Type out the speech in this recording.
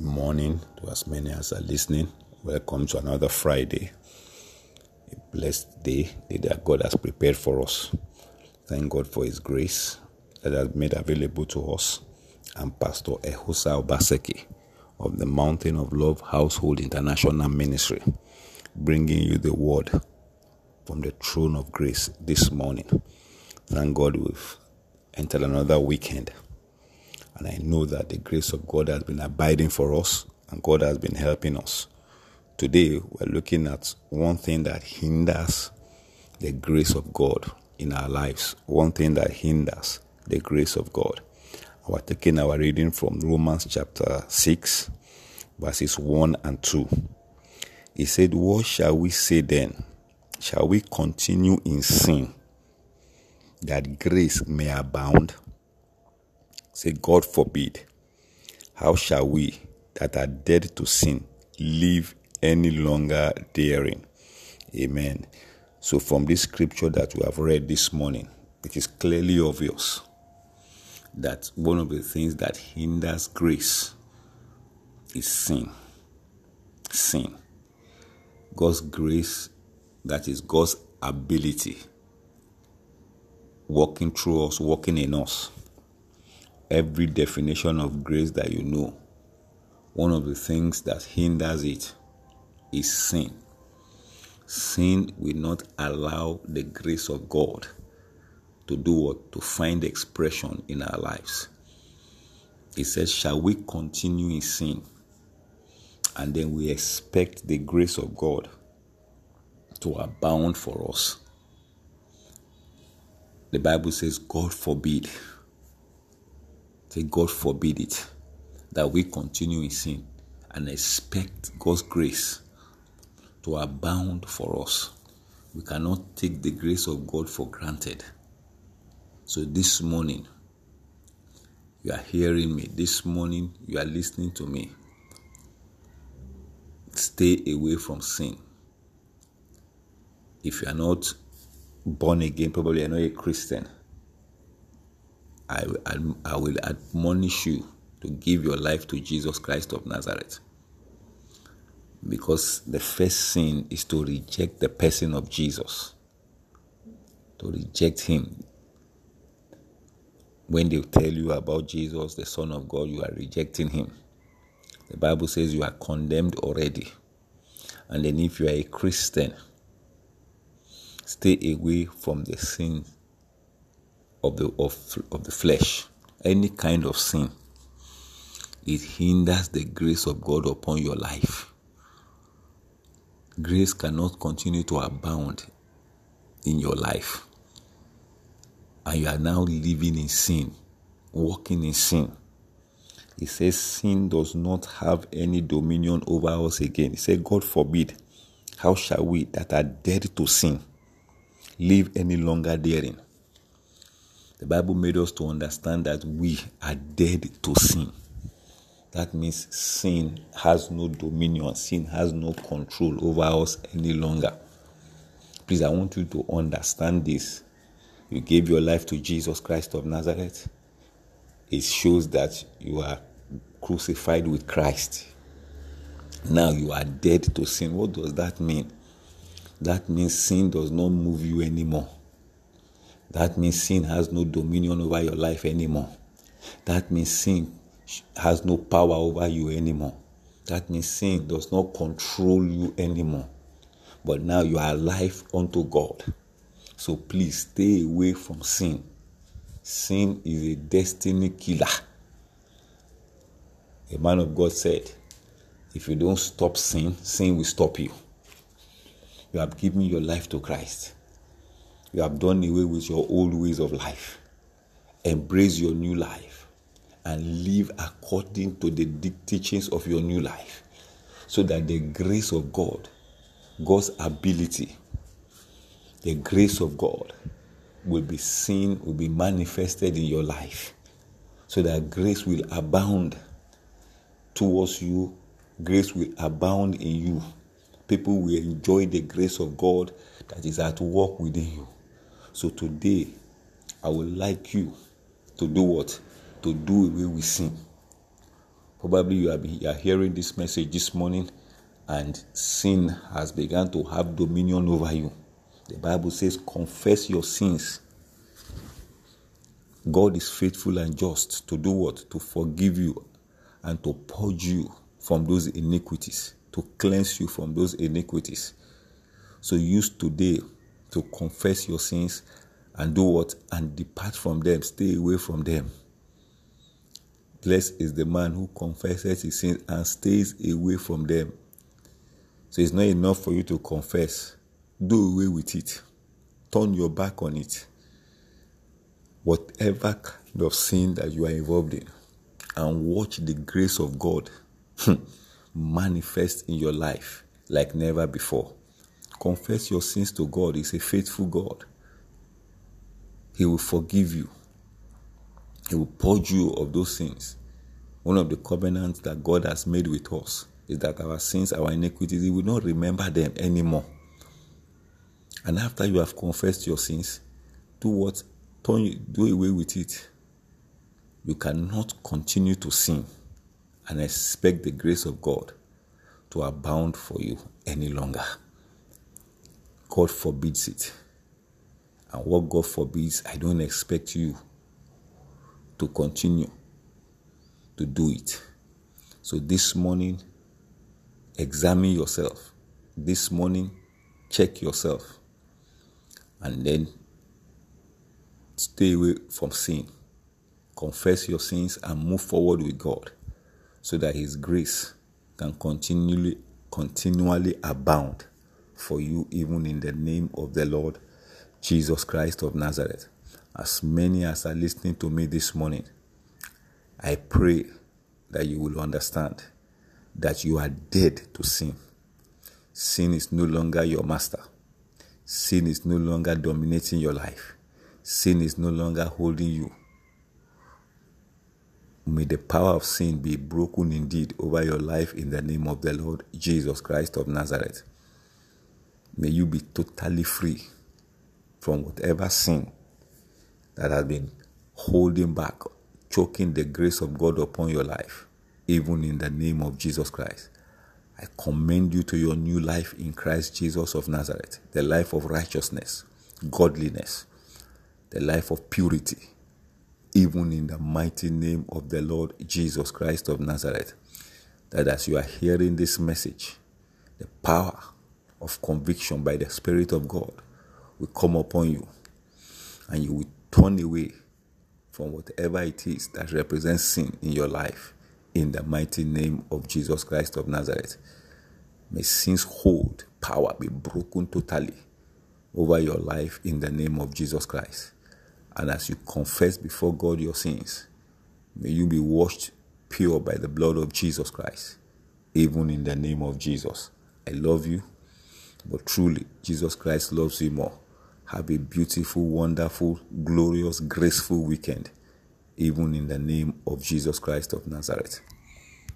Morning to as many as are listening. Welcome to another Friday. A blessed day, day that God has prepared for us. Thank God for His grace that has made available to us. I'm Pastor Ehosa Obaseki of the Mountain of Love Household International Ministry, bringing you the word from the throne of grace this morning. Thank God we've entered another weekend. And I know that the grace of God has been abiding for us and God has been helping us. Today, we're looking at one thing that hinders the grace of God in our lives. One thing that hinders the grace of God. We're taking our reading from Romans chapter 6, verses 1 and 2. He said, What shall we say then? Shall we continue in sin that grace may abound? Say, God forbid. How shall we that are dead to sin live any longer therein? Amen. So, from this scripture that we have read this morning, it is clearly obvious that one of the things that hinders grace is sin. Sin. God's grace, that is God's ability, working through us, working in us every definition of grace that you know, one of the things that hinders it is sin. Sin will not allow the grace of God to do what? To find expression in our lives. He says, Shall we continue in sin? And then we expect the grace of God to abound for us. The Bible says, God forbid. Say, God forbid it that we continue in sin and expect God's grace to abound for us. We cannot take the grace of God for granted. So this morning, you are hearing me. This morning, you are listening to me. Stay away from sin. If you are not born again, probably you're not a Christian I, I, I will admonish you to give your life to Jesus Christ of Nazareth. Because the first sin is to reject the person of Jesus, to reject Him. When they tell you about Jesus, the Son of God, you are rejecting Him. The Bible says you are condemned already. And then, if you are a Christian, stay away from the sins of the of, of the flesh, any kind of sin, it hinders the grace of God upon your life. Grace cannot continue to abound in your life. And you are now living in sin, walking in sin. He says sin does not have any dominion over us again. He said, God forbid, how shall we that are dead to sin live any longer therein? The Bible made us to understand that we are dead to sin. That means sin has no dominion, sin has no control over us any longer. Please, I want you to understand this. You gave your life to Jesus Christ of Nazareth. It shows that you are crucified with Christ. Now you are dead to sin. What does that mean? That means sin does not move you anymore. That means sin has no dominion over your life anymore. That means sin has no power over you anymore. That means sin does not control you anymore. But now you are alive unto God. So please stay away from sin. Sin is a destiny killer. A man of God said, If you don't stop sin, sin will stop you. You have given your life to Christ. You have done away with your old ways of life. Embrace your new life and live according to the teachings of your new life so that the grace of God, God's ability, the grace of God will be seen, will be manifested in your life so that grace will abound towards you, grace will abound in you. People will enjoy the grace of God that is at work within you. So today, I would like you to do what? To do away with sin. Probably you are, you are hearing this message this morning and sin has begun to have dominion over you. The Bible says, confess your sins. God is faithful and just to do what? To forgive you and to purge you from those iniquities, to cleanse you from those iniquities. So use today to confess your sins and do what? And depart from them, stay away from them. Blessed is the man who confesses his sins and stays away from them. So it's not enough for you to confess. Do away with it. Turn your back on it. Whatever kind of sin that you are involved in, and watch the grace of God manifest in your life like never before. Confess your sins to God. He's a faithful God. He will forgive you. He will purge you of those sins. One of the covenants that God has made with us is that our sins, our iniquities, He will not remember them anymore. And after you have confessed your sins, do what? Turn, do away with it. You cannot continue to sin and expect the grace of God to abound for you any longer. God forbids it. And what God forbids, I don't expect you to continue to do it. So this morning, examine yourself. This morning, check yourself. And then stay away from sin. Confess your sins and move forward with God so that His grace can continually continually abound for you even in the name of the Lord Jesus Christ of Nazareth. As many as are listening to me this morning, I pray that you will understand that you are dead to sin. Sin is no longer your master. Sin is no longer dominating your life. Sin is no longer holding you. May the power of sin be broken indeed over your life in the name of the Lord Jesus Christ of Nazareth. May you be totally free from whatever sin that has been holding back, choking the grace of God upon your life, even in the name of Jesus Christ. I commend you to your new life in Christ Jesus of Nazareth, the life of righteousness, godliness, the life of purity, even in the mighty name of the Lord Jesus Christ of Nazareth. That as you are hearing this message, the power of conviction by the Spirit of God will come upon you and you will turn away from whatever it is that represents sin in your life in the mighty name of Jesus Christ of Nazareth. May sin's hold power be broken totally over your life in the name of Jesus Christ. And as you confess before God your sins, may you be washed pure by the blood of Jesus Christ, even in the name of Jesus. I love you. But truly, Jesus Christ loves you more. Have a beautiful, wonderful, glorious, graceful weekend, even in the name of Jesus Christ of Nazareth.